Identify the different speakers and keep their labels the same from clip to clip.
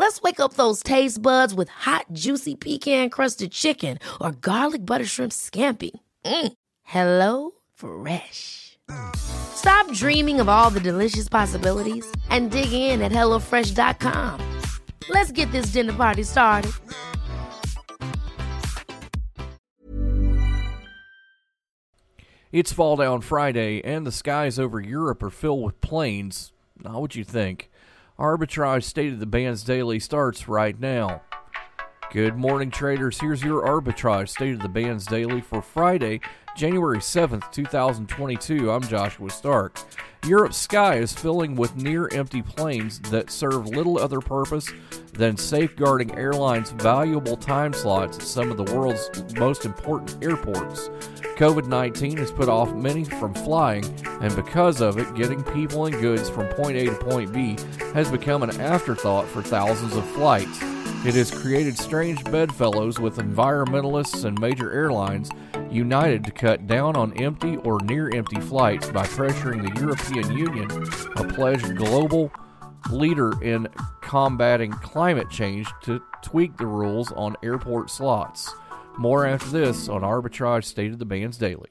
Speaker 1: Let's wake up those taste buds with hot, juicy pecan crusted chicken or garlic butter shrimp scampi. Mm. Hello Fresh. Stop dreaming of all the delicious possibilities and dig in at HelloFresh.com. Let's get this dinner party started.
Speaker 2: It's Fall Down Friday, and the skies over Europe are filled with planes. Not what you think. Arbitrage State of the Bands Daily starts right now. Good morning, traders. Here's your Arbitrage State of the Bands Daily for Friday, January 7th, 2022. I'm Joshua Stark. Europe's sky is filling with near empty planes that serve little other purpose than safeguarding airlines' valuable time slots at some of the world's most important airports. COVID 19 has put off many from flying, and because of it, getting people and goods from point A to point B has become an afterthought for thousands of flights. It has created strange bedfellows with environmentalists and major airlines united to cut down on empty or near empty flights by pressuring the European Union, a pledged global leader in combating climate change, to tweak the rules on airport slots. More after this on Arbitrage State of the Bands Daily.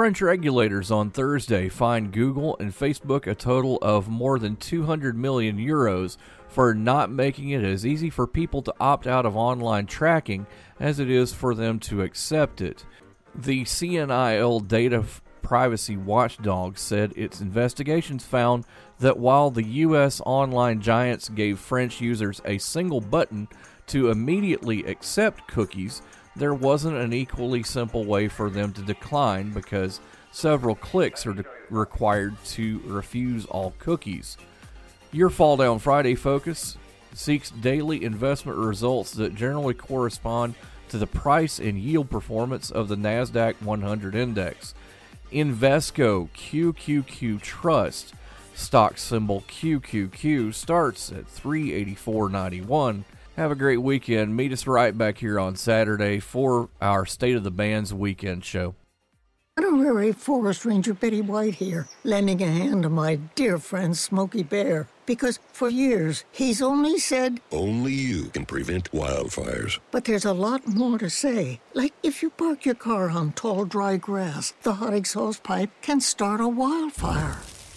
Speaker 2: French regulators on Thursday fined Google and Facebook a total of more than 200 million euros for not making it as easy for people to opt out of online tracking as it is for them to accept it. The CNIL data privacy watchdog said its investigations found that while the US online giants gave French users a single button to immediately accept cookies, there wasn't an equally simple way for them to decline because several clicks are de- required to refuse all cookies. Your Fall Down Friday focus seeks daily investment results that generally correspond to the price and yield performance of the NASDAQ 100 index. Invesco QQQ Trust, stock symbol QQQ, starts at 384.91 have a great weekend. Meet us right back here on Saturday for our State of the Bands weekend show.
Speaker 3: Honorary Forest Ranger Betty White here, lending a hand to my dear friend Smokey Bear. Because for years, he's only said,
Speaker 4: Only you can prevent wildfires.
Speaker 3: But there's a lot more to say. Like if you park your car on tall, dry grass, the hot exhaust pipe can start a wildfire.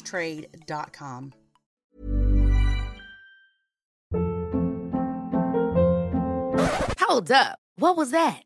Speaker 5: trade.com.
Speaker 1: Hold up. What was that?